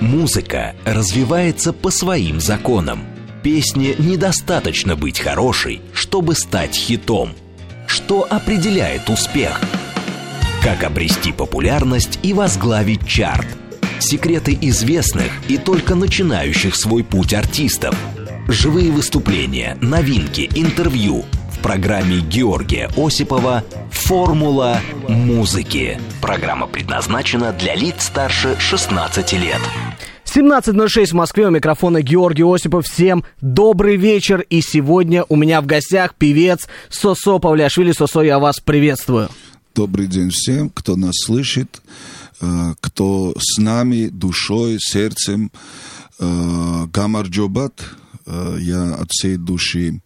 Музыка развивается по своим законам. Песне недостаточно быть хорошей, чтобы стать хитом. Что определяет успех? Как обрести популярность и возглавить чарт? Секреты известных и только начинающих свой путь артистов. Живые выступления, новинки, интервью – в программе Георгия Осипова «Формула музыки». Программа предназначена для лиц старше 16 лет. 17.06 в Москве, у микрофона Георгий Осипов. Всем добрый вечер. И сегодня у меня в гостях певец Сосо Павляшвили. Сосо, я вас приветствую. Добрый день всем, кто нас слышит, э, кто с нами душой, сердцем. Э, Гамар Джобат, э, я от всей души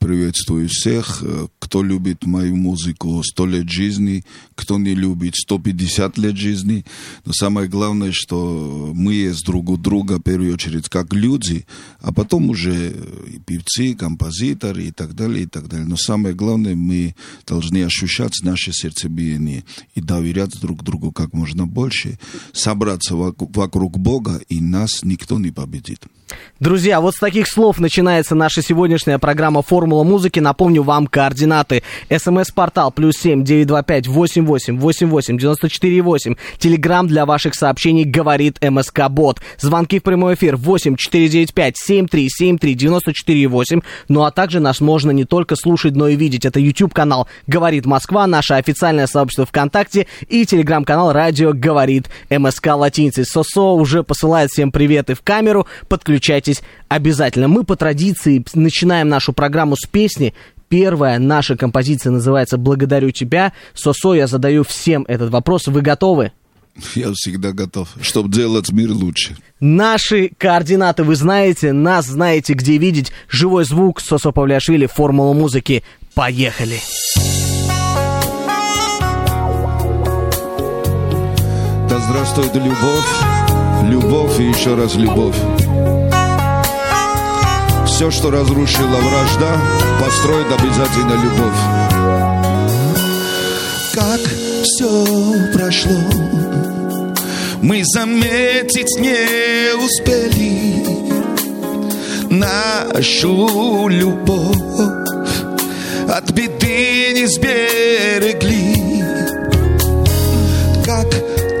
приветствую всех. Кто любит мою музыку 100 лет жизни, кто не любит 150 лет жизни. Но самое главное, что мы есть друг у друга, в первую очередь, как люди, а потом уже и певцы, композиторы и так далее, и так далее. Но самое главное, мы должны ощущать наше сердцебиение и доверять друг другу как можно больше, собраться вокруг Бога, и нас никто не победит. Друзья, вот с таких слов начинается наша сегодняшняя программа «Формула музыки». Напомню вам координаты. СМС-портал плюс семь девять два пять восемь восемь восемь восемь девяносто четыре восемь. Телеграмм для ваших сообщений говорит МСК Бот. Звонки в прямой эфир восемь четыре девять пять семь три семь три девяносто четыре восемь. Ну а также нас можно не только слушать, но и видеть. Это YouTube канал «Говорит Москва», наше официальное сообщество ВКонтакте и телеграм-канал «Радио говорит МСК латиницей». Сосо уже посылает всем приветы в камеру. Подключайтесь обязательно. Мы по традиции начинаем нашу программу с песни. Первая наша композиция называется «Благодарю тебя». Сосо, я задаю всем этот вопрос. Вы готовы? Я всегда готов, чтобы делать мир лучше. Наши координаты вы знаете, нас знаете, где видеть. Живой звук, Сосо Павляшвили, формула музыки. Поехали! Да здравствует любовь, любовь и еще раз любовь. Все, что разрушила вражда, построит обязательно любовь. Как все прошло, мы заметить не успели. Нашу любовь от беды не сберегли, как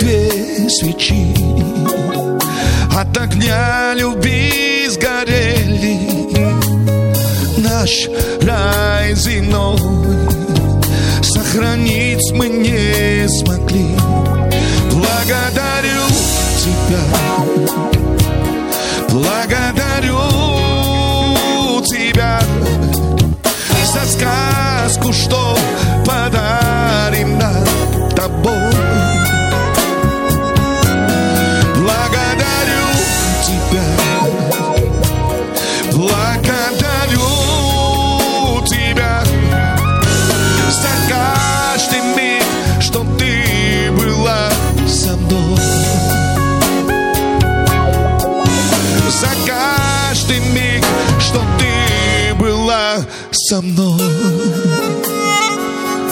две свечи от огня любви сгорели наш рай земной Сохранить мы не смогли. Благодарю тебя. Благодарю тебя За сказку, что подарена тобой со мной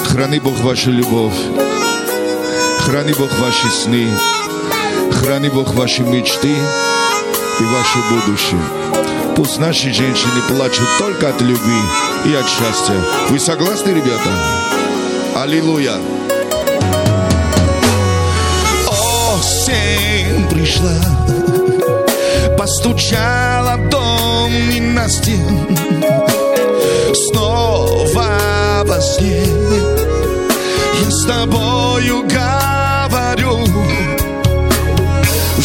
Храни Бог вашу любовь, храни Бог ваши сны, храни Бог ваши мечты и ваше будущее. Пусть наши женщины плачут только от любви и от счастья. Вы согласны, ребята? Аллилуйя! Осень пришла, постучала дом ненастьем. Снова во сне я с тобою говорю. В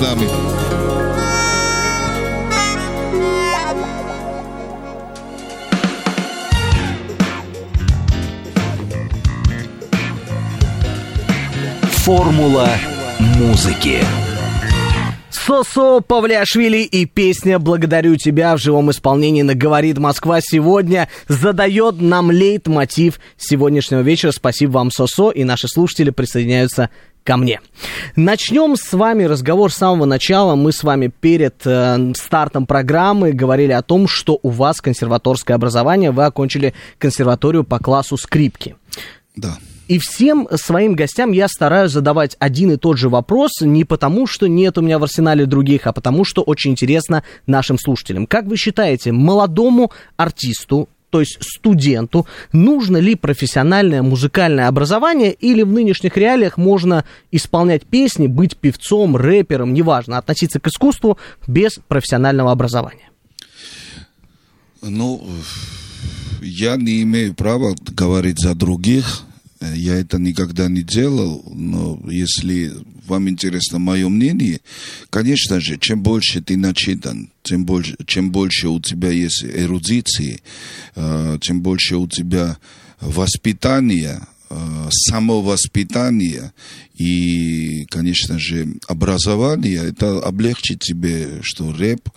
нами. Формула музыки. Сосо Павлиашвили и песня «Благодарю тебя» в живом исполнении на «Говорит Москва» сегодня задает нам лейтмотив сегодняшнего вечера. Спасибо вам, Сосо, и наши слушатели присоединяются ко мне. Начнем с вами разговор с самого начала. Мы с вами перед э, стартом программы говорили о том, что у вас консерваторское образование, вы окончили консерваторию по классу скрипки. Да. И всем своим гостям я стараюсь задавать один и тот же вопрос, не потому, что нет у меня в арсенале других, а потому, что очень интересно нашим слушателям. Как вы считаете, молодому артисту, то есть студенту, нужно ли профессиональное музыкальное образование или в нынешних реалиях можно исполнять песни, быть певцом, рэпером, неважно, относиться к искусству без профессионального образования? Ну, я не имею права говорить за других. Я это никогда не делал, но если вам интересно мое мнение, конечно же, чем больше ты начитан, чем больше, чем больше у тебя есть эрудиции, э, чем больше у тебя воспитания, э, самовоспитания и, конечно же, образования, это облегчит тебе, что рэп,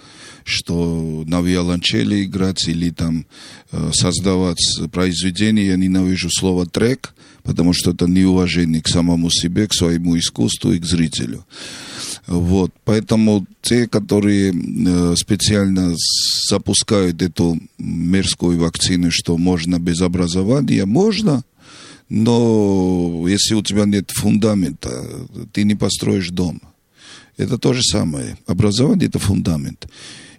что на виолончели играть или там э, создавать произведение, я ненавижу слово трек, потому что это неуважение к самому себе, к своему искусству и к зрителю. Вот, поэтому те, которые э, специально запускают эту мерзкую вакцину, что можно без образования, можно, но если у тебя нет фундамента, ты не построишь дом. Это то же самое. Образование это фундамент.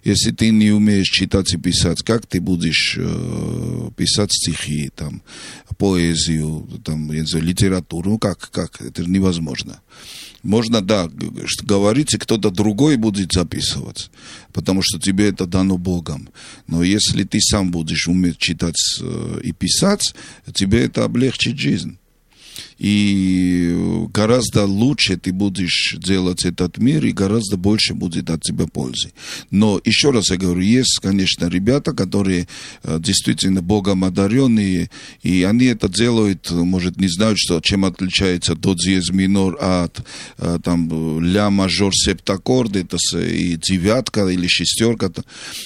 Если ты не умеешь читать и писать, как ты будешь э, писать стихи, там, поэзию, там, я не знаю, литературу? Ну как, как? Это невозможно. Можно, да, говорить, и кто-то другой будет записывать, потому что тебе это дано Богом. Но если ты сам будешь уметь читать э, и писать, тебе это облегчит жизнь и гораздо лучше ты будешь делать этот мир, и гораздо больше будет от тебя пользы. Но еще раз я говорю, есть, конечно, ребята, которые э, действительно Богом одаренные, и они это делают, может, не знают, что, чем отличается до диез минор от э, там, ля мажор септаккорд, это и девятка или шестерка,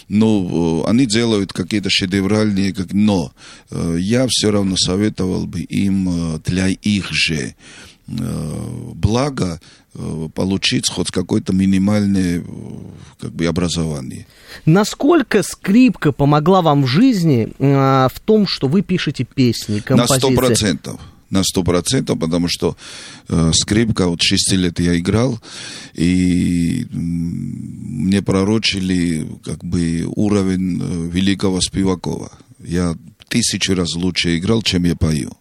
но э, они делают какие-то шедевральные, но я все равно советовал бы им для их же благо получить хоть какое-то минимальное как бы, образование. Насколько скрипка помогла вам в жизни э, в том, что вы пишете песни, композиции? На сто процентов на сто процентов, потому что э, скрипка, вот 6 лет я играл, и мне пророчили как бы уровень э, великого Спивакова. Я тысячу раз лучше играл, чем я пою.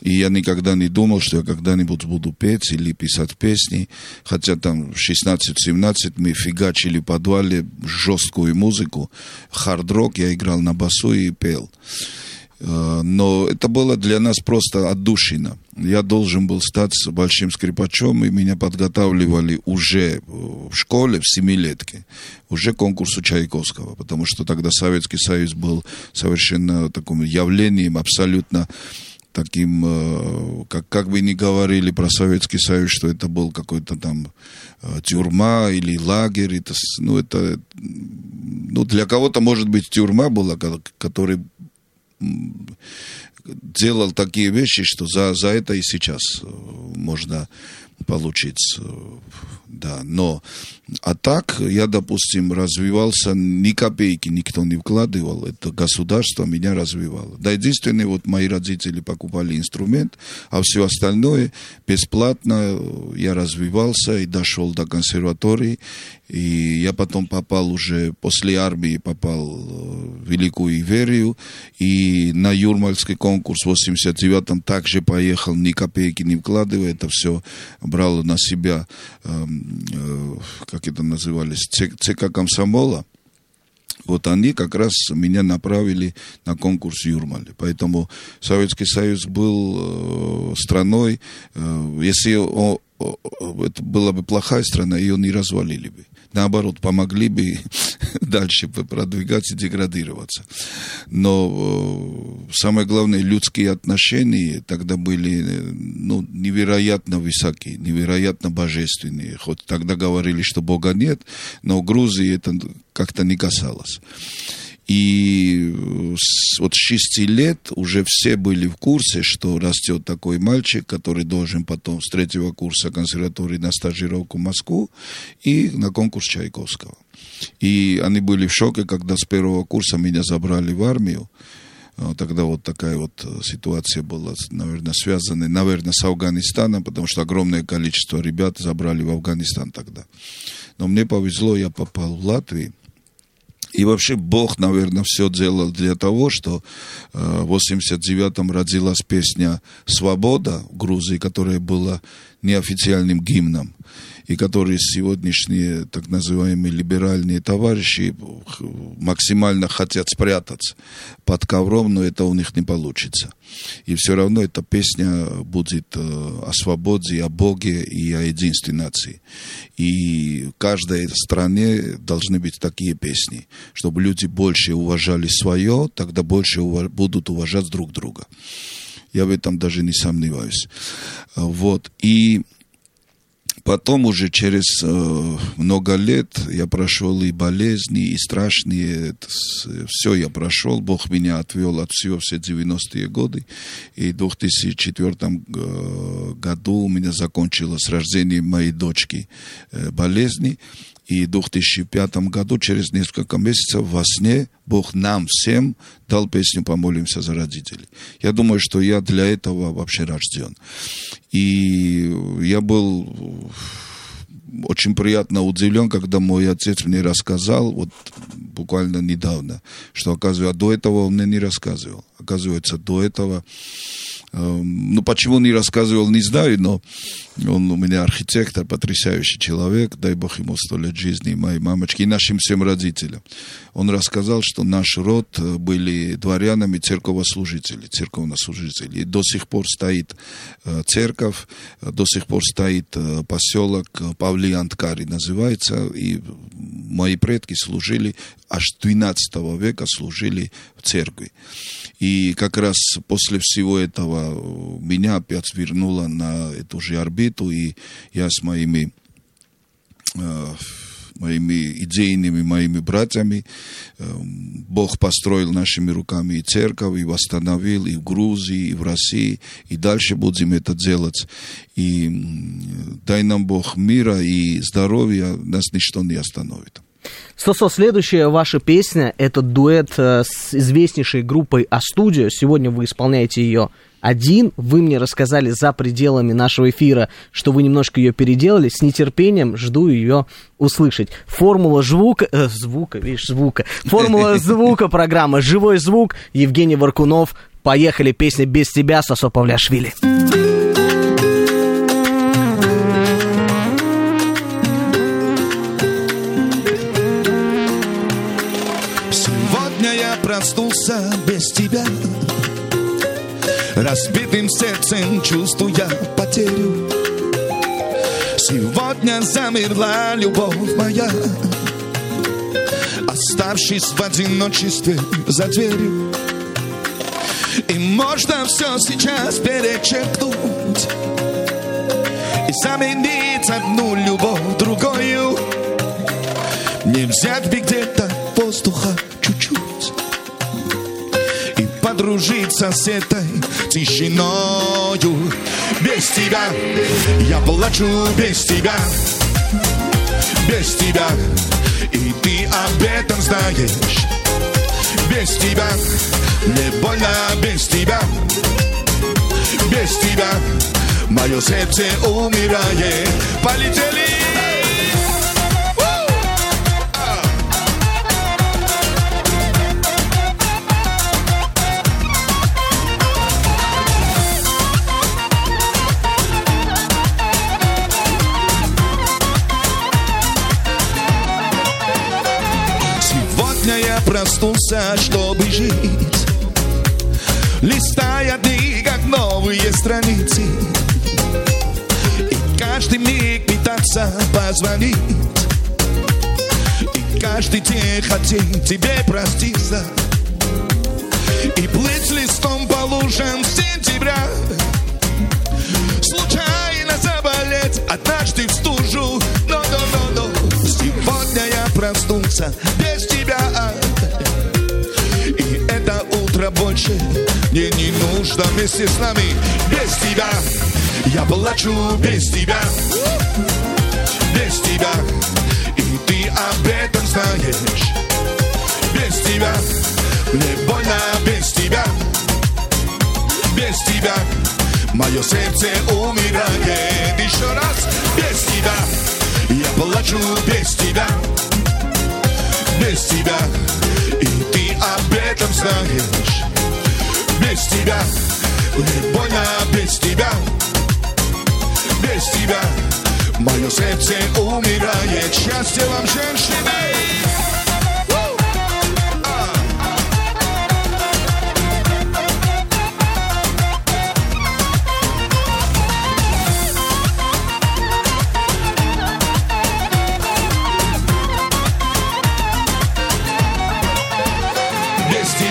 И я никогда не думал, что я когда-нибудь буду петь или писать песни. Хотя там в 16-17 мы фигачили в подвале жесткую музыку. Хард-рок я играл на басу и пел. Но это было для нас просто отдушина. Я должен был стать большим скрипачом, и меня подготавливали уже в школе, в семилетке, уже к конкурсу Чайковского, потому что тогда Советский Союз был совершенно таким явлением абсолютно таким, э, как, как бы ни говорили про Советский Союз, что это был какой-то там э, тюрьма или лагерь, это, ну, это, ну, для кого-то, может быть, тюрьма была, который делал такие вещи, что за, за это и сейчас э, можно получить да, но а так я, допустим, развивался, ни копейки никто не вкладывал, это государство меня развивало. Да, единственное, вот мои родители покупали инструмент, а все остальное бесплатно я развивался и дошел до консерватории, и я потом попал уже, после армии попал в Великую Иверию, и на Юрмальский конкурс в 89-м также поехал, ни копейки не вкладывая, это все брал на себя эм, Э, как это назывались, ЦК комсомола, вот они как раз меня направили на конкурс Юрмали. Поэтому Советский Союз был э, страной, э, если о, о, это была бы плохая страна, ее не развалили бы наоборот, помогли бы дальше продвигаться и деградироваться. Но э, самое главное, людские отношения тогда были ну, невероятно высокие, невероятно божественные. Хоть тогда говорили, что Бога нет, но Грузии это как-то не касалось. И вот с 6 лет уже все были в курсе, что растет такой мальчик, который должен потом с третьего курса консерватории на стажировку в Москву и на конкурс Чайковского. И они были в шоке, когда с первого курса меня забрали в армию. Тогда вот такая вот ситуация была, наверное, связана, наверное, с Афганистаном, потому что огромное количество ребят забрали в Афганистан тогда. Но мне повезло, я попал в Латвию. И вообще Бог, наверное, все делал для того, что э, в 89-м родилась песня «Свобода» в Грузии, которая была неофициальным гимном и которые сегодняшние так называемые либеральные товарищи максимально хотят спрятаться под ковром, но это у них не получится. И все равно эта песня будет э, о свободе, о Боге и о единстве нации. И в каждой стране должны быть такие песни, чтобы люди больше уважали свое, тогда больше будут уважать друг друга. Я в этом даже не сомневаюсь. Вот. И Потом уже через э, много лет я прошел и болезни, и страшные, это, все я прошел. Бог меня отвел от всего все 90-е годы. И в 2004 э, году у меня закончилось рождение моей дочки э, болезни. И в 2005 году, через несколько месяцев, во сне Бог нам всем дал песню «Помолимся за родителей». Я думаю, что я для этого вообще рожден. И я был очень приятно удивлен, когда мой отец мне рассказал, вот буквально недавно, что, оказывается, до этого он мне не рассказывал. Оказывается, до этого Эм, ну, почему не рассказывал, не знаю, но он у меня архитектор, потрясающий человек, дай бог ему сто лет жизни, и моей мамочке, и нашим всем родителям. Он рассказал, что наш род э, были дворянами церковослужители, церковнослужители. И до сих пор стоит э, церковь, до сих пор стоит э, поселок Павлианткари называется, и мои предки служили, аж 12 века служили в церкви. И как раз после всего этого меня опять вернуло на эту же орбиту, и я с моими э, моими идейными моими братьями. Э, Бог построил нашими руками и церковь, и восстановил и в Грузии, и в России, и дальше будем это делать. И дай нам Бог мира и здоровья, нас ничто не остановит. Сосо, следующая ваша песня – это дуэт э, с известнейшей группой А-студио. Сегодня вы исполняете ее один. Вы мне рассказали за пределами нашего эфира, что вы немножко ее переделали. С нетерпением жду ее услышать. Формула звука, э, звука, видишь, звука. Формула звука программа «Живой звук». Евгений Варкунов. Поехали, песня «Без тебя» Сосо Павляшвили. Проснулся без тебя. Разбитым сердцем чувствуя потерю. Сегодня замерла любовь моя. Оставшись в одиночестве за дверью. И можно все сейчас перечеркнуть. И заменить одну любовь другую. Не взять бы где-то воздуха подружиться с этой тишиною. Без тебя я плачу без тебя Без тебя. И ты об этом знаешь. Без тебя Мне больно без тебя Без тебя. Мое сердце умирает. Полетели проснулся, чтобы жить. Листая дни, как новые страницы. И каждый миг пытаться позвонить. И каждый день хотеть тебе проститься. И плыть листом по лужам сентября. Случайно заболеть однажды в стужу Но, но, но, но Сегодня я проснулся больше мне не нужно вместе с нами Без тебя. Я плачу без тебя. Без тебя. И ты об этом знаешь. Без тебя. Мне больно без тебя. Без тебя. Мое сердце умирает Еще раз. Без тебя. Я плачу без тебя. Без тебя. И ты об этом знаешь Без тебя. Мне больно без тебя. Без тебя. Мое сердце умирает. Счастье вам, женщины!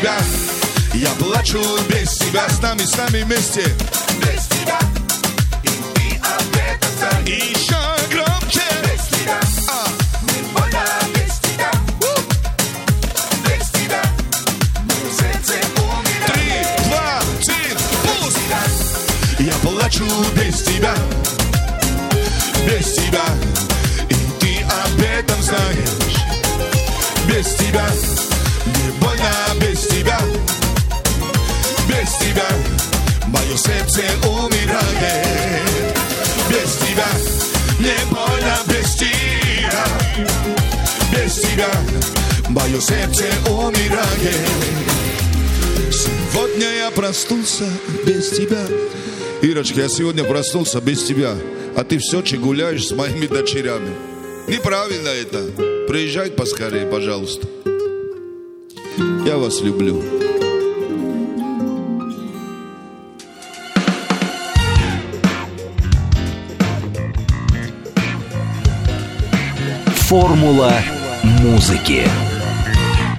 тебя Я плачу без тебя С нами, с нами вместе. Без тебя. И ты об этом знаешь И еще громче. Без тебя. А. Мне больно без тебя. Без тебя. Мое сердце умирает Три, два, один, пусть Я плачу без тебя. Без тебя. И ты об этом знаешь. Без тебя тебя Мое сердце умирает Без тебя Мне больно без тебя Без тебя Мое сердце умирает Сегодня я проснулся без тебя. Ирочка, я сегодня проснулся без тебя А ты все че гуляешь с моими дочерями. Неправильно это. Приезжай поскорее, пожалуйста. Я вас люблю. Формула музыки.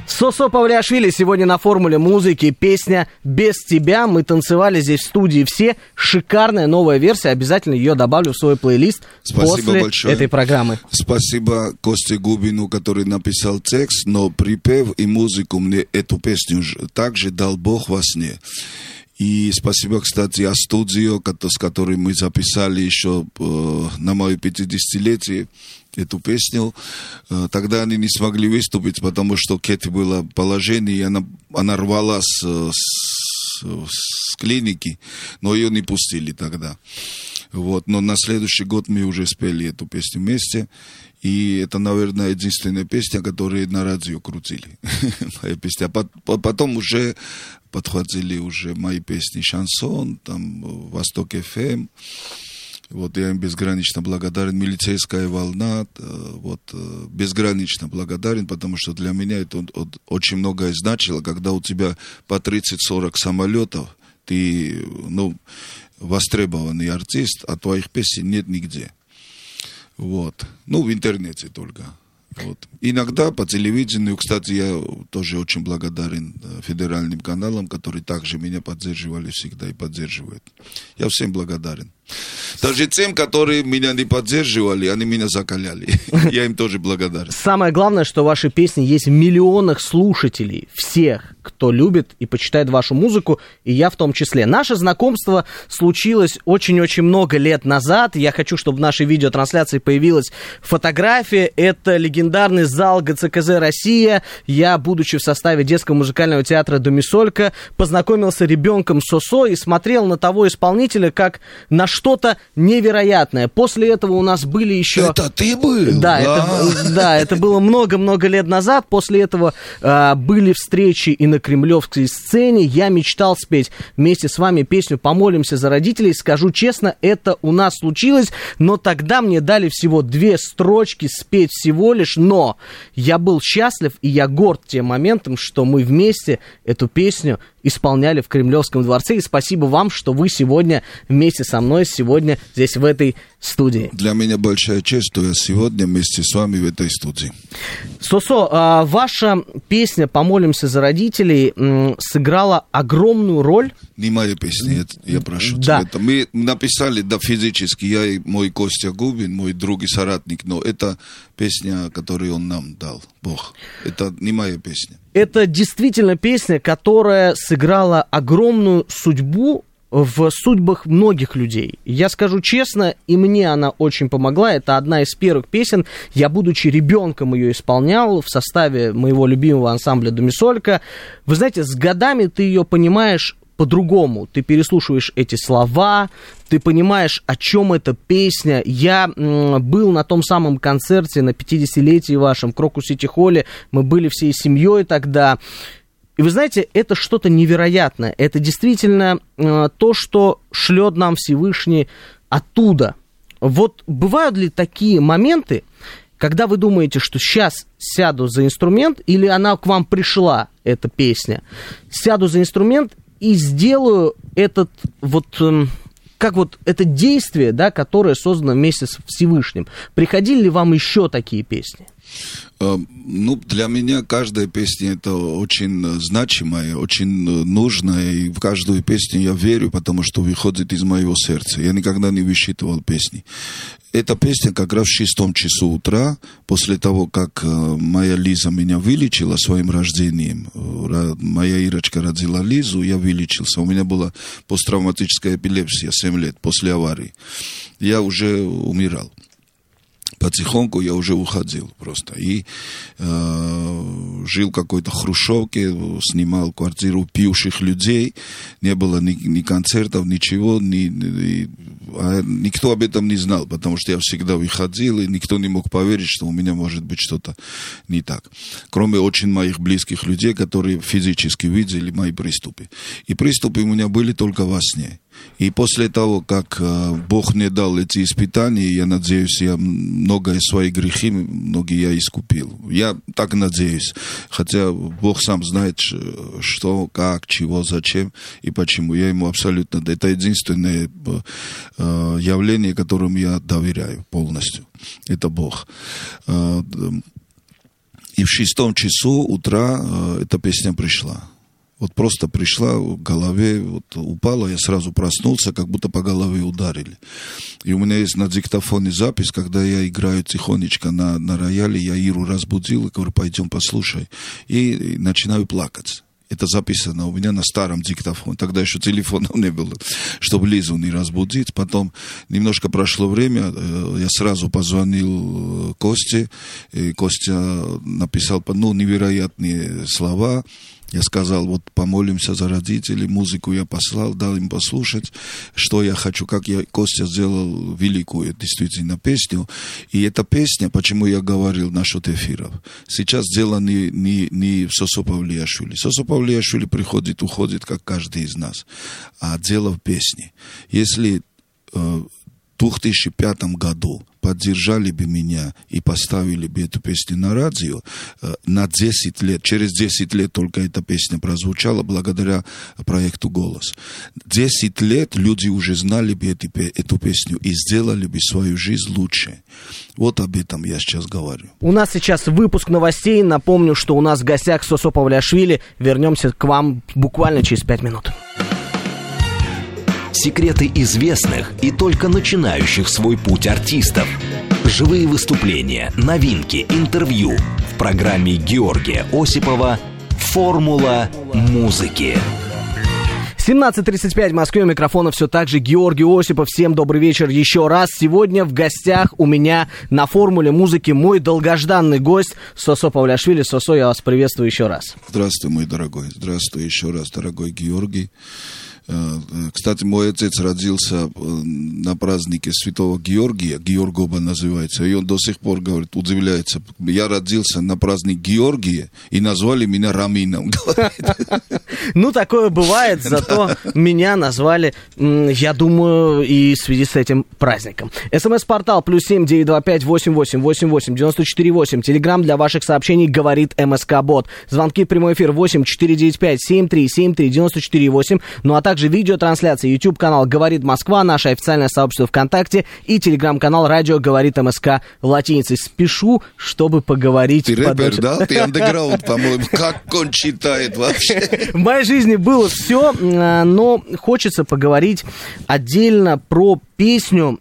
Сосо Павлиашвили сегодня на формуле музыки. Песня «Без тебя». Мы танцевали здесь в студии все. Шикарная новая версия. Обязательно ее добавлю в свой плейлист Спасибо после большое. этой программы. Спасибо Косте Губину, который написал текст, но припев и музыку мне эту песню также дал Бог во сне. И спасибо, кстати, о студио, кото- с которой мы записали еще э, на мое 50-летие эту песню. Э, тогда они не смогли выступить, потому что Кэти было положение, и она, она рвала с, с, с клиники, но ее не пустили тогда. Вот. Но на следующий год мы уже спели эту песню вместе. И это, наверное, единственная песня, которую на радио крутили. Моя песня. А пот- по- потом уже подхватили уже мои песни «Шансон», там «Восток ФМ». Вот я им безгранично благодарен. «Милицейская волна», э, вот, э, безгранично благодарен, потому что для меня это очень многое значило, когда у тебя по 30-40 самолетов, ты, ну, востребованный артист, а твоих песен нет нигде. Вот. Ну, в интернете только. Вот. Иногда по телевидению, кстати, я тоже очень благодарен э, федеральным каналам, которые также меня поддерживали всегда и поддерживают. Я всем благодарен. Даже тем, которые меня не поддерживали, они меня закаляли. Я им тоже благодарен. Самое главное, что ваши песни есть в миллионах слушателей, всех, кто любит и почитает вашу музыку, и я в том числе. Наше знакомство случилось очень-очень много лет назад. Я хочу, чтобы в нашей видеотрансляции появилась фотография. Это легендарный зал ГЦКЗ «Россия». Я, будучи в составе детского музыкального театра «Домисолька», познакомился ребенком Сосо и смотрел на того исполнителя как на что-то невероятное. После этого у нас были еще... Это ты был? Да, Это, да это было много-много лет назад. После этого э, были встречи и на кремлевской сцене. Я мечтал спеть вместе с вами песню «Помолимся за родителей». Скажу честно, это у нас случилось, но тогда мне дали всего две строчки спеть всего лишь, но я был счастлив и я горд тем моментом, что мы вместе эту песню исполняли в Кремлевском дворце. И спасибо вам, что вы сегодня вместе со мной, сегодня здесь в этой студии. Для меня большая честь, что я сегодня вместе с вами в этой студии. Сосо, а ваша песня «Помолимся за родителей» сыграла огромную роль. Не моя песня, я прошу да. тебя. Это мы написали, да, физически, я и мой Костя Губин, мой друг и соратник, но это песня, которую он нам дал, Бог. Это не моя песня. Это действительно песня, которая сыграла огромную судьбу в судьбах многих людей. Я скажу честно, и мне она очень помогла. Это одна из первых песен. Я, будучи ребенком, ее исполнял в составе моего любимого ансамбля «Домисолька». Вы знаете, с годами ты ее понимаешь по-другому. Ты переслушиваешь эти слова, ты понимаешь, о чем эта песня. Я был на том самом концерте на 50-летии вашем в Крокус-Сити Холле. Мы были всей семьей тогда. И вы знаете, это что-то невероятное. Это действительно э, то, что шлет нам Всевышний оттуда. Вот бывают ли такие моменты, когда вы думаете, что сейчас сяду за инструмент, или она к вам пришла, эта песня, сяду за инструмент и сделаю этот вот... Э, как вот это действие, да, которое создано вместе с Всевышним. Приходили ли вам еще такие песни? Э, ну, для меня каждая песня это очень значимая, очень нужная, и в каждую песню я верю, потому что выходит из моего сердца. Я никогда не высчитывал песни. Эта песня как раз в шестом часу утра, после того, как э, моя Лиза меня вылечила своим рождением. Э, моя Ирочка родила Лизу, я вылечился. У меня была посттравматическая эпилепсия 7 лет после аварии. Я уже умирал потихоньку я уже уходил просто. И э, жил в какой-то хрущевке, снимал квартиру пьющих людей. Не было ни, ни концертов, ничего. Ни, ни, а никто об этом не знал, потому что я всегда выходил, и никто не мог поверить, что у меня может быть что-то не так. Кроме очень моих близких людей, которые физически видели мои приступы. И приступы у меня были только во сне. И после того, как э, Бог мне дал эти испытания, я надеюсь, я многое свои грехи, многие я искупил. Я так надеюсь. Хотя Бог сам знает, что, как, чего, зачем и почему. Я ему абсолютно... Это единственное э, явление, которому я доверяю полностью. Это Бог. Э, и в шестом часу утра эта песня пришла вот просто пришла в голове, вот упала, я сразу проснулся, как будто по голове ударили. И у меня есть на диктофоне запись, когда я играю тихонечко на, на рояле, я Иру разбудил и говорю, пойдем послушай. И, начинаю плакать. Это записано у меня на старом диктофоне. Тогда еще телефонов не было, чтобы Лизу не разбудить. Потом немножко прошло время, э, я сразу позвонил э, Косте. И Костя написал ну, невероятные слова. Я сказал, вот помолимся за родителей, музыку я послал, дал им послушать, что я хочу, как я, Костя сделал великую действительно песню. И эта песня, почему я говорил насчет эфиров, сейчас дело не, не, не в Сосо Павлиашвили. Сосо Павлиашвили приходит, уходит, как каждый из нас. А дело в песне. Если э, 2005 году поддержали бы меня и поставили бы эту песню на радио, э, на 10 лет, через 10 лет только эта песня прозвучала благодаря проекту «Голос». 10 лет люди уже знали бы эту, эту песню и сделали бы свою жизнь лучше. Вот об этом я сейчас говорю. У нас сейчас выпуск новостей. Напомню, что у нас в гостях Сосо Павляшвили. Вернемся к вам буквально через 5 минут секреты известных и только начинающих свой путь артистов. Живые выступления, новинки, интервью в программе Георгия Осипова «Формула музыки». 17.35 в Москве. У микрофона все так же Георгий Осипов. Всем добрый вечер еще раз. Сегодня в гостях у меня на формуле музыки мой долгожданный гость Сосо Павляшвили. Сосо, я вас приветствую еще раз. Здравствуй, мой дорогой. Здравствуй еще раз, дорогой Георгий. Э, кстати, мой отец родился э, на празднике Святого Георгия, Георгоба называется, и он до сих пор говорит, удивляется. Я родился на праздник Георгия, и назвали меня Рамином. Ну, такое бывает, зато меня назвали, я думаю, и в связи с этим праздником. СМС-портал плюс семь девять два пять восемь восемь восемь восемь девяносто четыре восемь. Телеграмм для ваших сообщений говорит МСК Бот. Звонки прямой эфир восемь четыре девять пять семь три семь три девяносто четыре восемь. Ну а также также видеотрансляции, YouTube-канал «Говорит Москва», наше официальное сообщество ВКонтакте и телеграм-канал «Радио Говорит МСК» латиницей. Спешу, чтобы поговорить... Ты рэпер, да? Ты андеграунд, по-моему. Как он читает вообще? В моей жизни было все, но хочется поговорить отдельно про песню,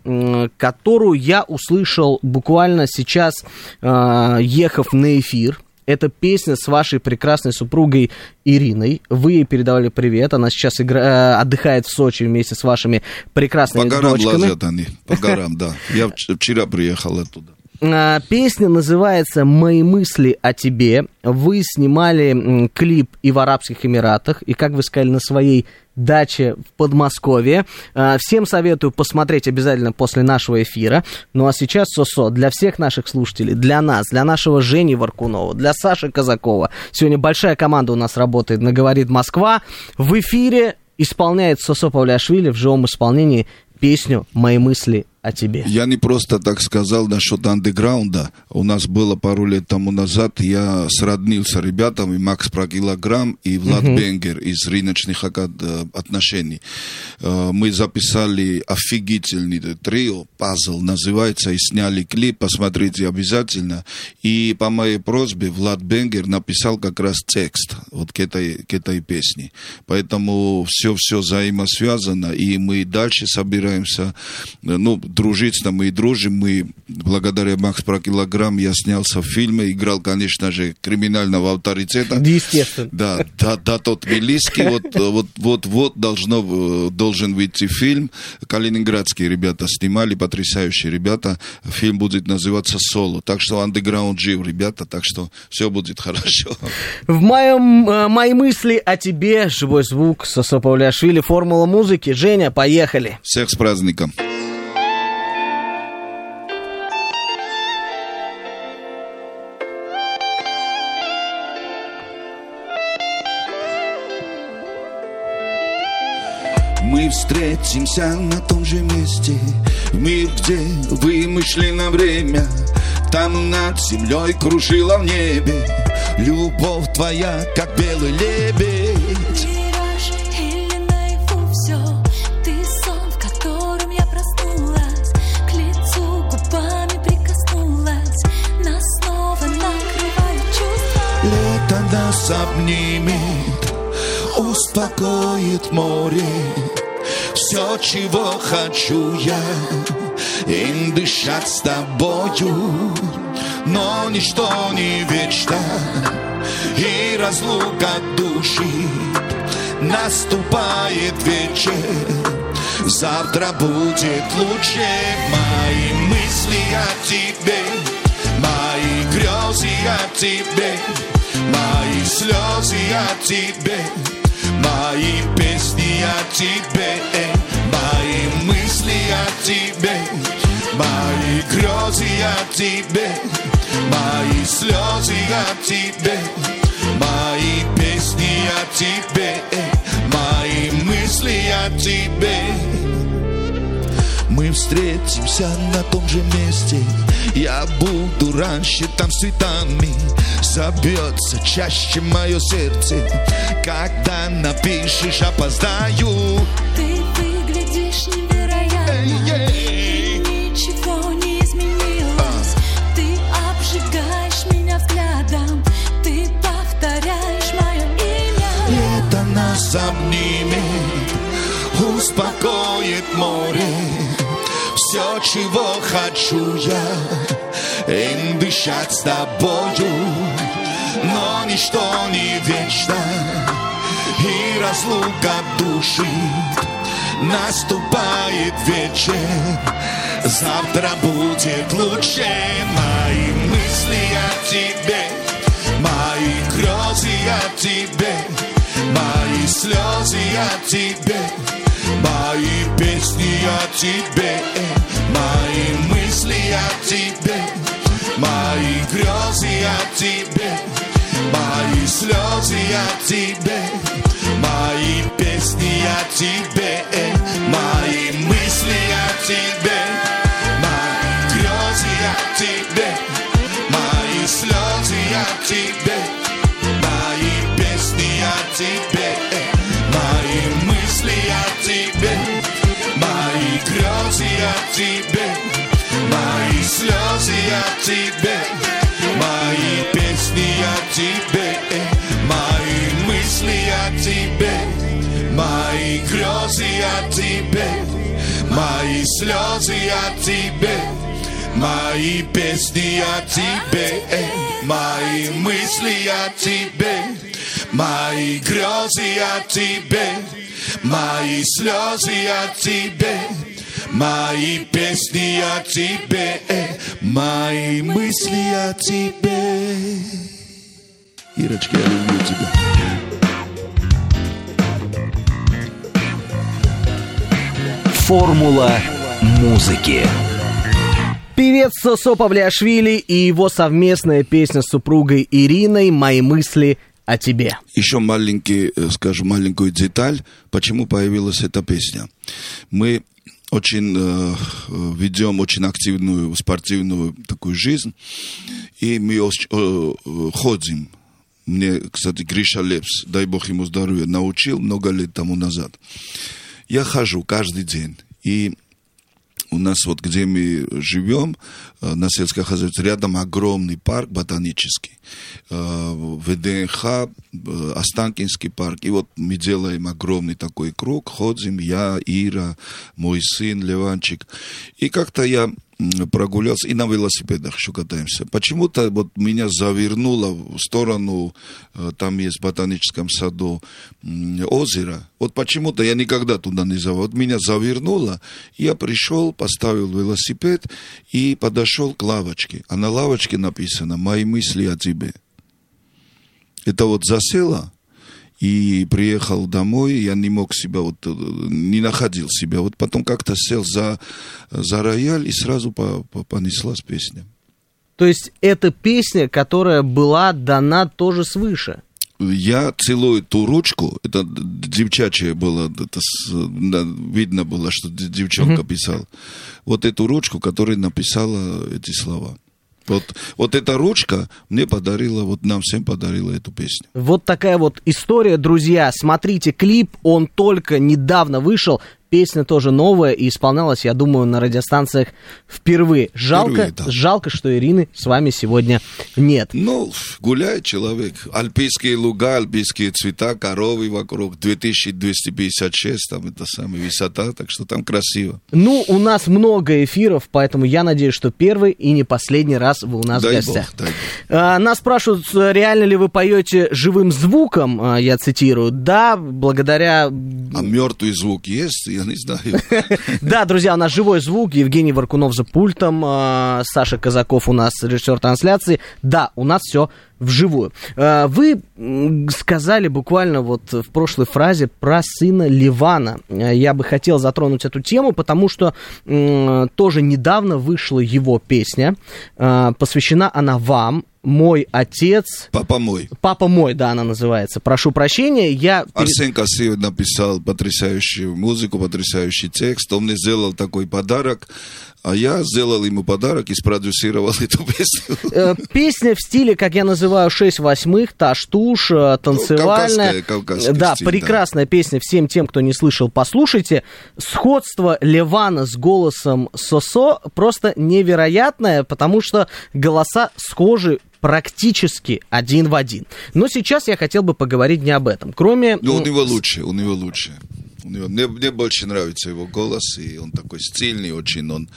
которую я услышал буквально сейчас, а, ехав на эфир. Это песня с вашей прекрасной супругой Ириной. Вы ей передавали привет. Она сейчас игра... Э, отдыхает в Сочи вместе с вашими прекрасными по горам дочками. лазят они, по горам, да. Я вчера приехал оттуда. А, песня называется «Мои мысли о тебе». Вы снимали клип и в Арабских Эмиратах, и, как вы сказали, на своей даче в Подмосковье. А, всем советую посмотреть обязательно после нашего эфира. Ну а сейчас, Сосо, для всех наших слушателей, для нас, для нашего Жени Варкунова, для Саши Казакова. Сегодня большая команда у нас работает на «Говорит Москва». В эфире исполняет Сосо Павляшвили в живом исполнении песню «Мои мысли о тебе. Я не просто так сказал насчет андеграунда. У нас было пару лет тому назад, я сроднился ребятами, Макс про килограмм и Влад uh-huh. Бенгер из рыночных э, отношений. Э, мы записали офигительный трио, пазл называется, и сняли клип, посмотрите обязательно. И по моей просьбе Влад Бенгер написал как раз текст вот к этой, к этой песне. Поэтому все-все взаимосвязано, и мы дальше собираемся, э, ну, дружить там и дружим. Мы, благодаря Макс про килограмм, я снялся в фильме, играл, конечно же, криминального авторитета. Естественно. Да, да, да, тот Тбилисский, вот, вот, вот, вот должно, должен выйти фильм. Калининградские ребята снимали, потрясающие ребята. Фильм будет называться «Соло». Так что андеграунд жив, ребята, так что все будет хорошо. В моем, э, мои мысли о тебе, живой звук, Сосо Павляшвили, формула музыки. Женя, поехали. Всех с праздником. Встретимся на том же месте. В мир, где вымышлено время Там над землей кружила в небе. Любовь твоя, как белый лебедь. Нас обнимет, успокоит море все, чего хочу я, им дышать с тобою. Но ничто не вечно, и разлука души наступает вечер. Завтра будет лучше мои мысли о тебе, мои грезы о тебе, мои слезы о тебе, мои песни о тебе мои мысли о тебе, мои грезы о тебе, мои слезы о тебе, мои песни о тебе, мои мысли о тебе. Мы встретимся на том же месте. Я буду раньше там с цветами. Забьется чаще мое сердце. Когда напишешь опоздаю. Ты выглядишь невероятно. Эй-ей. Ничего не изменилось. Ты обжигаешь меня взглядом. Ты повторяешь мое имя. Это нас обнимет Успокоит море. Все, чего хочу я И дышать с тобою. Но ничто не вечно И разлука душит Наступает вечер. Завтра будет лучше. Мои мысли о тебе. Мои грезы о тебе. Мои слезы о тебе. Мои песни о тебе. Мои мысли о тебе. Мои грезы о тебе Мои слезы о тебе Мои песни о тебе Мои мысли о тебе Мои грезы о тебе Мои слезы о тебе Мои песни о тебе Мои мысли о тебе Мои грезы о тебе Мои слезы о тебе Мои тебе. Мои мысли о тебе Мои грезы о тебе Мои слезы о тебе Мои песни о тебе Мои мысли о тебе Мои грезы о тебе Мои слезы о тебе Мои песни о тебе Мои мысли о тебе Ирочка, я люблю тебя. Формула музыки. Певец Сосо Павлиашвили и его совместная песня с супругой Ириной «Мои мысли о тебе». Еще маленький, э, скажу, маленькую деталь, почему появилась эта песня. Мы очень э, ведем очень активную спортивную такую жизнь, и мы оч- э, э, ходим. Мне, кстати, Гриша Лепс, дай бог ему здоровья, научил много лет тому назад. Я хожу каждый день, и у нас вот где мы живем, э, на сельском хозяйстве, рядом огромный парк ботанический. Э, ВДНХ, э, Останкинский парк. И вот мы делаем огромный такой круг, ходим, я, Ира, мой сын Леванчик. И как-то я м, прогулялся, и на велосипедах еще катаемся. Почему-то вот меня завернуло в сторону, э, там есть в ботаническом саду озеро. Вот почему-то я никогда туда не завел. Вот меня завернуло, я пришел, поставил велосипед и подошел к лавочке. А на лавочке написано «Мои мысли о тебе». Это вот засело, и приехал домой, я не мог себя, вот, э, не находил себя. Вот потом как-то сел за, за рояль, и сразу по, по- понеслась песня. То есть это песня, которая была дана тоже свыше. Я целую ту ручку, это д- девчачье было, это да, видно было, что девчонка писала. Вот эту ручку, которая написала эти слова. Вот, вот эта ручка мне подарила, вот нам всем подарила эту песню. Вот такая вот история, друзья. Смотрите клип, он только недавно вышел. Песня тоже новая и исполнялась, я думаю, на радиостанциях впервые. Жалко, Впервые, да. жалко, что Ирины с вами сегодня нет. Ну, гуляет человек. Альпийские луга, альпийские цвета, коровы вокруг, 2256, там это самая высота, так что там красиво. Ну, у нас много эфиров, поэтому я надеюсь, что первый и не последний раз вы у нас дай в гостях. бог, дай бог. А, Нас спрашивают, э, реально ли вы поете живым звуком, а, я цитирую. Да, благодаря... А мертвый звук есть? Я не знаю. Да, друзья, у нас живой звук, Евгений Варкунов за пультом, а, Саша Казаков у нас режиссер трансляции. Да, у нас все вживую. А, Вы сказали буквально вот в прошлой фразе про сына Ливана. А, Я бы хотел затронуть эту тему, потому что тоже недавно вышла его песня. Посвящена она вам. Мой отец. Папа мой. Папа мой, да, она называется. Прошу прощения, я... Арсен Кассиев написал потрясающую музыку, потрясающий текст. Он мне сделал такой подарок, а я сделал ему подарок и спродюсировал эту песню. Э, Песня в стиле, как я называю, 6 восьмых, таш-туш, э, танцевальная. кавказская- кавказский да, стиль, да. прекрасная песня. Всем тем, кто не слышал, послушайте. Сходство Левана с голосом Сосо просто невероятное, потому что голоса схожи практически один в один. Но сейчас я хотел бы поговорить не об этом. Кроме... Ну, у него лучше, у него лучше. Мне, мне больше нравится его голос, и он такой стильный, очень он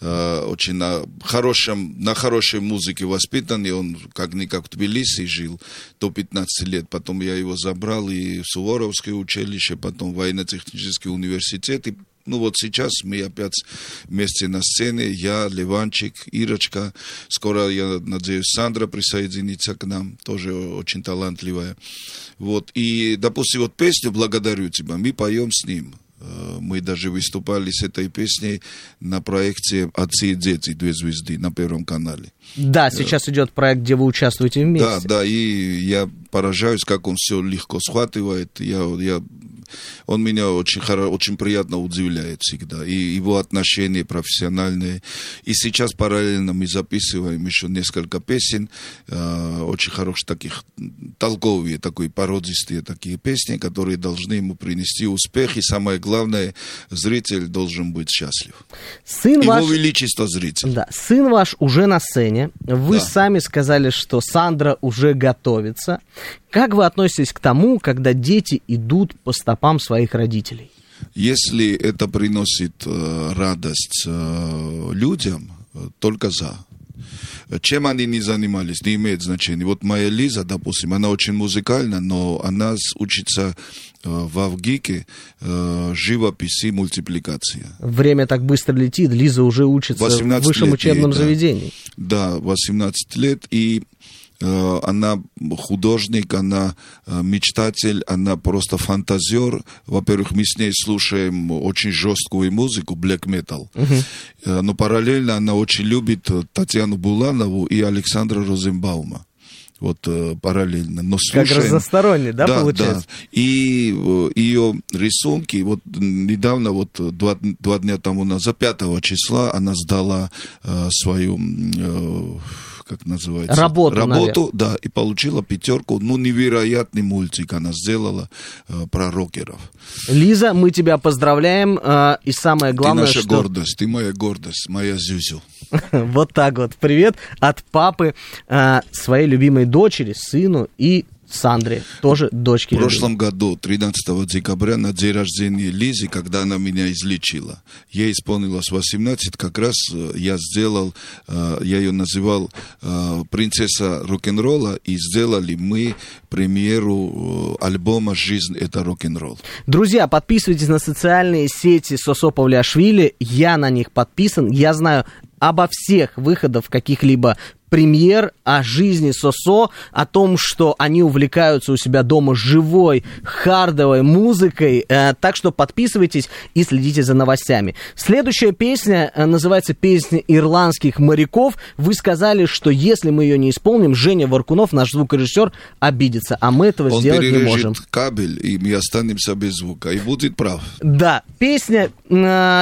э, очень на хорошем, на хорошей музыке воспитан, и он как никак в Тбилиси жил до 15 лет. Потом я его забрал и в Суворовское училище, потом в военно-технический университет, и ну вот сейчас мы опять вместе на сцене, я, Ливанчик, Ирочка, скоро, я надеюсь, Сандра присоединится к нам, тоже очень талантливая. Вот, и, допустим, вот песню «Благодарю тебя» мы поем с ним. Э, Мы даже выступали с этой песней на проекте «Отцы и дети. Две звезды» на Первом канале. Да, сейчас идет проект, где вы участвуете вместе. Да, да, и я поражаюсь, как он все легко схватывает. Я, я, он меня очень, хоро- очень приятно удивляет всегда. И его отношения профессиональные. И сейчас параллельно мы записываем еще несколько песен, э, очень хороших таких, толковые, такой породистые такие песни, которые должны ему принести успех. И самое главное, зритель должен быть счастлив. Сын Его ваш... величество зритель. Да, сын ваш уже на сцене. Вы Да. сами сказали, что Сандра уже готовится. Как вы относитесь к тому, когда дети идут по стопам своих родителей? Если это приносит э, радость э, людям, э, только за. Чем они не занимались, не имеет значения. Вот моя Лиза, допустим, она очень музыкальна, но она учится в Авгике э, живопись и мультипликация. Время так быстро летит, Лиза уже учится в 18 высшем лет учебном да. заведении. Да, 18 лет, и она художник, она э, мечтатель, она просто фантазер. Во-первых, мы с ней слушаем очень жесткую музыку, black metal. Э, но параллельно она очень любит э, Татьяну Буланову и Александра Розенбаума. Вот э, параллельно. Но Как слушаем... разносторонне, да, да, получается? да. И э, ее рисунки, вот недавно, вот э, два, два дня тому назад, 5 числа, она сдала э, свою, э, как называется? Работу, Работу, да, и получила пятерку. Ну, невероятный мультик она сделала э, про рокеров. Лиза, мы тебя поздравляем. э, и самое главное, ты наша что... гордость, ты моя гордость, моя Зюзю. вот так вот. Привет от папы э, своей любимой дочери, сыну и Сандре, тоже дочке. В прошлом году, 13 декабря, на день рождения Лизы, когда она меня излечила, ей исполнилось 18, как раз э, я сделал, э, я ее называл э, принцесса рок-н-ролла, и сделали мы премьеру альбома «Жизнь – это рок-н-ролл». Друзья, подписывайтесь на социальные сети Сосо Павлиашвили. Я на них подписан. Я знаю обо всех выходах каких-либо премьер о жизни Сосо, о том, что они увлекаются у себя дома живой, хардовой музыкой. Э, так что подписывайтесь и следите за новостями. Следующая песня э, называется «Песня ирландских моряков». Вы сказали, что если мы ее не исполним, Женя Варкунов, наш звукорежиссер, обидится, а мы этого Он сделать не можем. кабель, и мы останемся без звука. И будет прав. Да, песня э,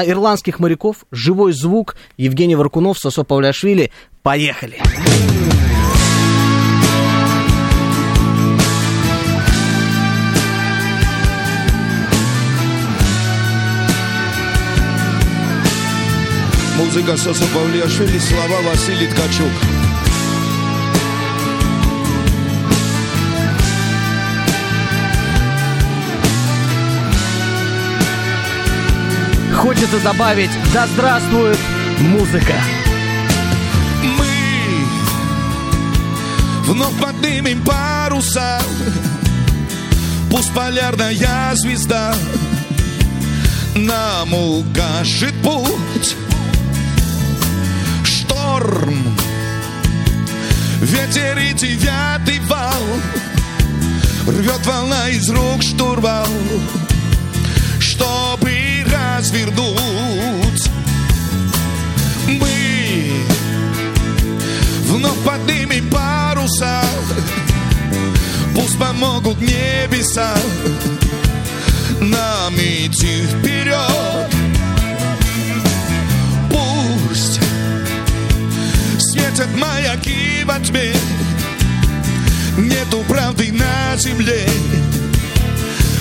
ирландских моряков, живой звук, Евгений Варкунов, Сосо Павляшвили. Поехали! Музыка Сосо Павлиашвили, слова Василий Ткачук. Хочется добавить «Да здравствует музыка!» Вновь поднимем паруса. Пусть полярная звезда Нам укажет путь. Шторм Ветер и девятый вал. Рвет волна из рук штурвал Чтобы развернуть. Мы Вновь поднимем паруса Пусть помогут небеса нам идти вперед. Пусть светят маяки во тьме, нету правды на земле,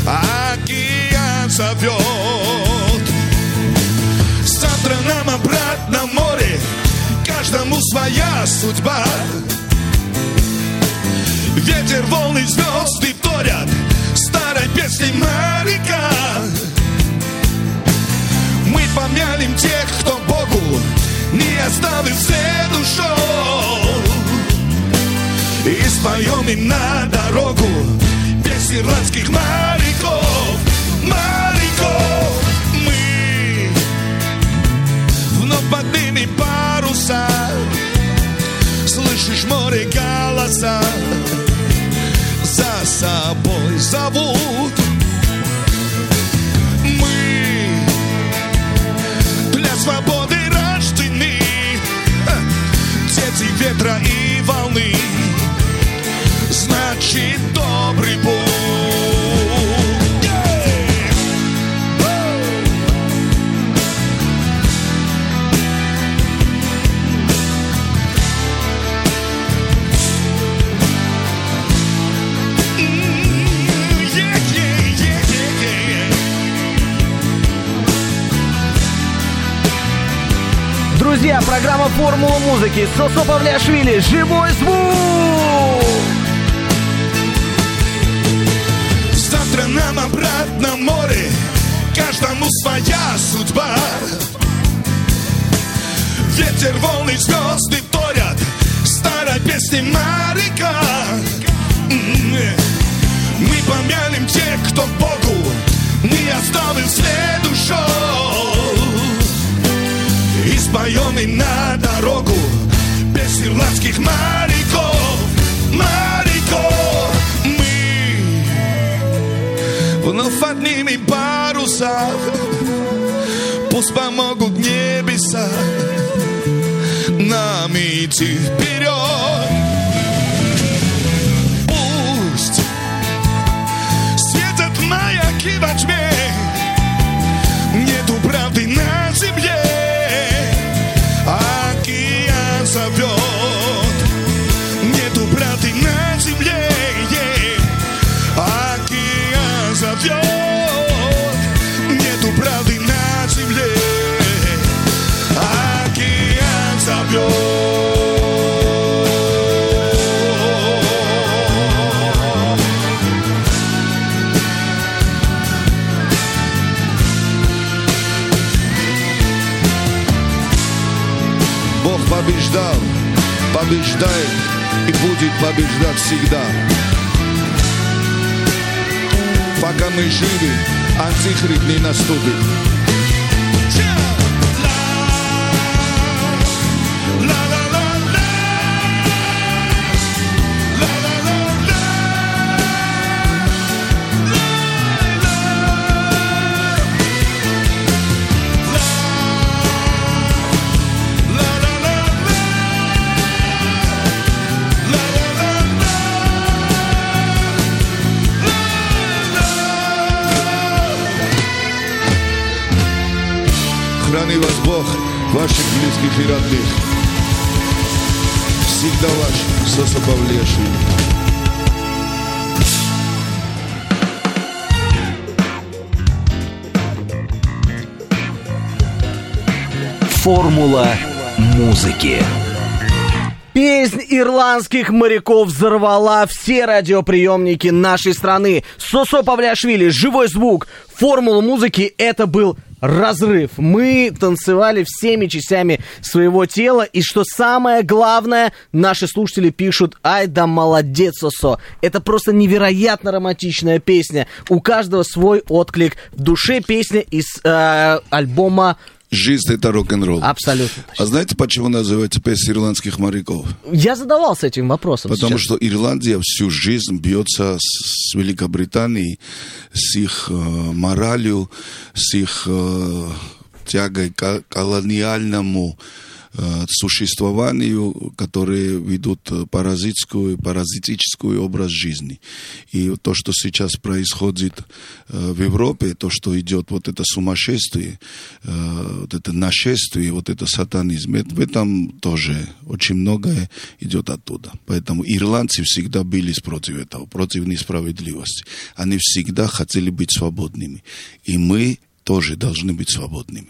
океан зовет. Завтра нам обратно море, каждому своя судьба. Ветер, волны, звезды вторят старой песней моряка. Мы помянем тех, кто Богу не оставил след ушел. И споем им на дорогу песни ирландских моряков, моряков. Мы вновь поднимем паруса, слышишь море голоса, собой зовут. Мы для свободы рождены, дети ветра и волны, значит добрый путь. Программа «Формула музыки» Сосо Павлиашвили «Живой звук». Завтра нам обратно море, каждому своя судьба. Ветер, волны, звезды вторят старой песни моряка. М, э. Мы помянем тех, кто Богу не оставил след ушел. И споем им на дорогу песни ирландских моряков, моряков. Мы вновь поднимем паруса, пусть помогут небеса нам идти вперед. Побеждал, побеждает и будет побеждать всегда. Пока мы живы, антихрист не наступит. Храни близких и родных. Всегда ваш Соса Павлешвили. Формула музыки. Песнь ирландских моряков взорвала все радиоприемники нашей страны. Сосо Павлиашвили, живой звук, формула музыки, это был разрыв. Мы танцевали всеми частями своего тела, и что самое главное, наши слушатели пишут, ай да молодец, Сосо. Это просто невероятно романтичная песня. У каждого свой отклик. В душе песня из э, альбома Жизнь это рок-н-ролл. Абсолютно. А знаете, почему называется песня ирландских моряков? Я задавался этим вопросом. Потому сейчас. что Ирландия всю жизнь бьется с Великобританией, с их э, моралью, с их э, тягой к колониальному существованию, которые ведут э, паразитскую, паразитическую образ жизни. И то, что сейчас происходит э, в Европе, то, что идет вот это сумасшествие, э, вот это нашествие, вот это сатанизм, в этом тоже очень многое идет оттуда. Поэтому ирландцы всегда бились против этого, против несправедливости. Они всегда хотели быть свободными. И мы тоже должны быть свободными.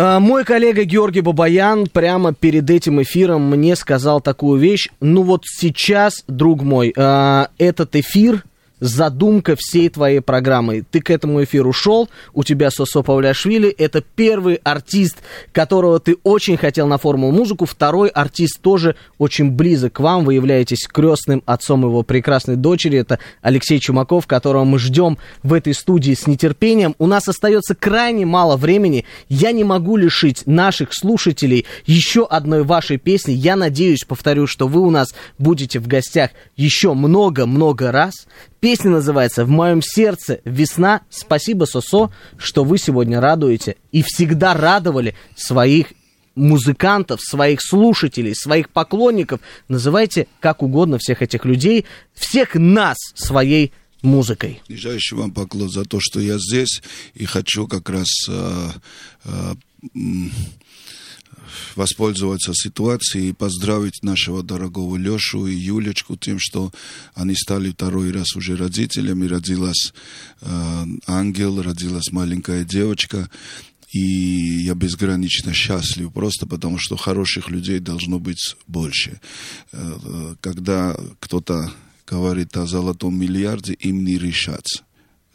А, Мой коллега Георгий Бабаян прямо перед этим эфиром мне сказал такую вещь. Ну вот сейчас, друг мой, а, этот эфир задумка всей твоей программы. Ты к этому эфиру шел, у тебя Сосо Павляшвили, это первый артист, которого ты очень хотел на формулу музыку, второй артист тоже очень близок к вам, вы являетесь крестным отцом его прекрасной дочери, это Алексей Чумаков, которого мы ждем в этой студии с нетерпением. У нас остается крайне мало времени, я не могу лишить наших слушателей еще одной вашей песни, я надеюсь, повторю, что вы у нас будете в гостях еще много-много раз. Песня называется «В моем сердце весна». Спасибо, Сосо, что вы сегодня радуете и всегда радовали своих музыкантов, своих слушателей, своих поклонников. Называйте как угодно всех этих людей, всех нас своей музыкой. Нижайший вам поклон за то, что я здесь, и хочу как раз э, э, воспользоваться ситуацией и поздравить нашего дорогого Лешу и Юлечку тем, что они стали второй раз уже родителями. Родилась э, ангел, родилась маленькая девочка. И я безгранично счастлив, просто потому что хороших людей должно быть больше. Э, Когда кто-то говорит о золотом миллиарде, им не решаться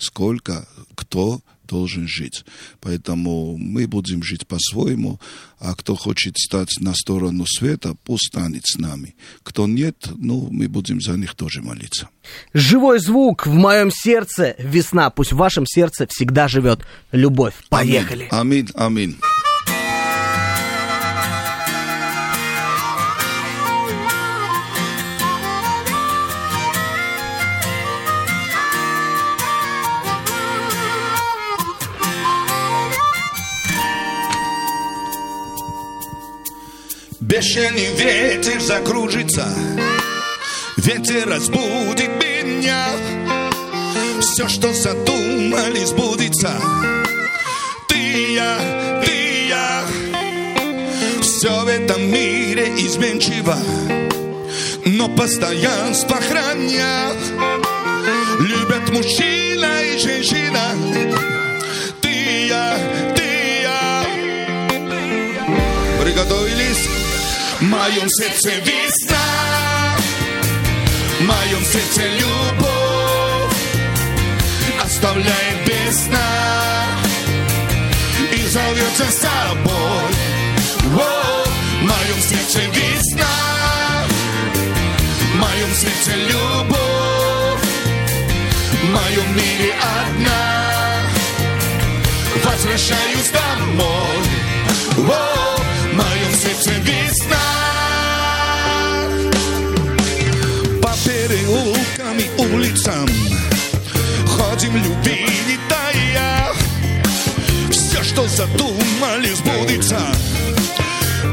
сколько кто должен жить. Поэтому мы будем жить по-своему, а кто хочет стать на сторону света, пусть станет с нами. Кто нет, ну, мы будем за них тоже молиться. Живой звук в моем сердце, весна, пусть в вашем сердце всегда живет любовь. Поехали. Аминь, аминь. Бешеный ветер закружится. Ветер разбудит меня. Все, что задумали, сбудется. Ты и я, ты я. Все в этом мире изменчиво. Но постоянство хранят моем сердце весна В моем сердце любовь Оставляет без сна И зовет за собой. О, В моем сердце весна В моем сердце любовь В моем мире одна. Возвращаюсь домой. О, В моем сердце весна переулкам и улицам Ходим, любви не тая Все, что задумали, сбудется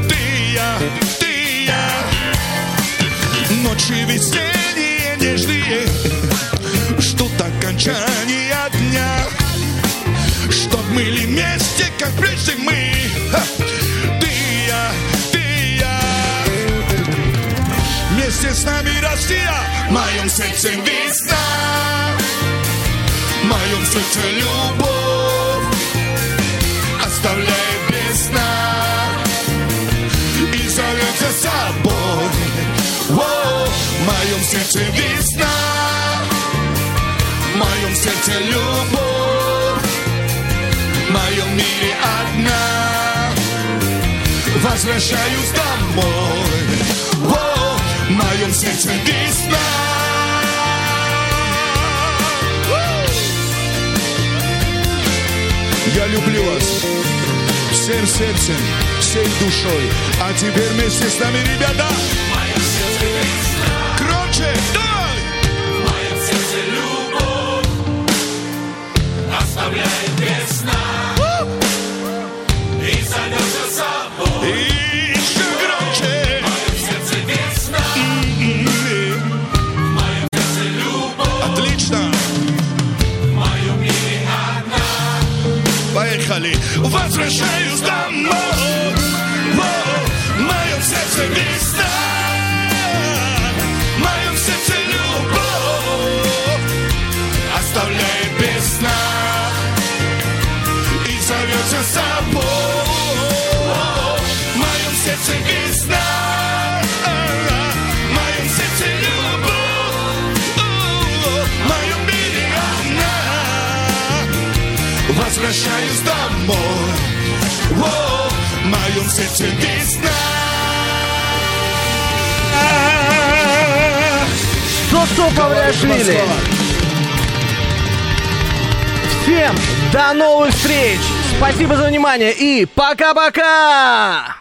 Ты и я, ты и я Ночи весенние, нежные Ждут окончания дня Чтоб мы были вместе, как прежде мы! Ты и я, ты и я Вместе с нами Россия Моем сердце весна В моем сердце любовь Оставляет без сна И зовет за собой О, В моем сердце весна В моем сердце любовь В моем мире одна Возвращаюсь домой О, В моем сердце весна Я люблю вас всем сердцем, всей душой. А теперь вместе с нами, ребята, громче, давай! возвращаюсь. сердце весна. Что Суповы? Всем до новых встреч! Спасибо за внимание и пока-пока!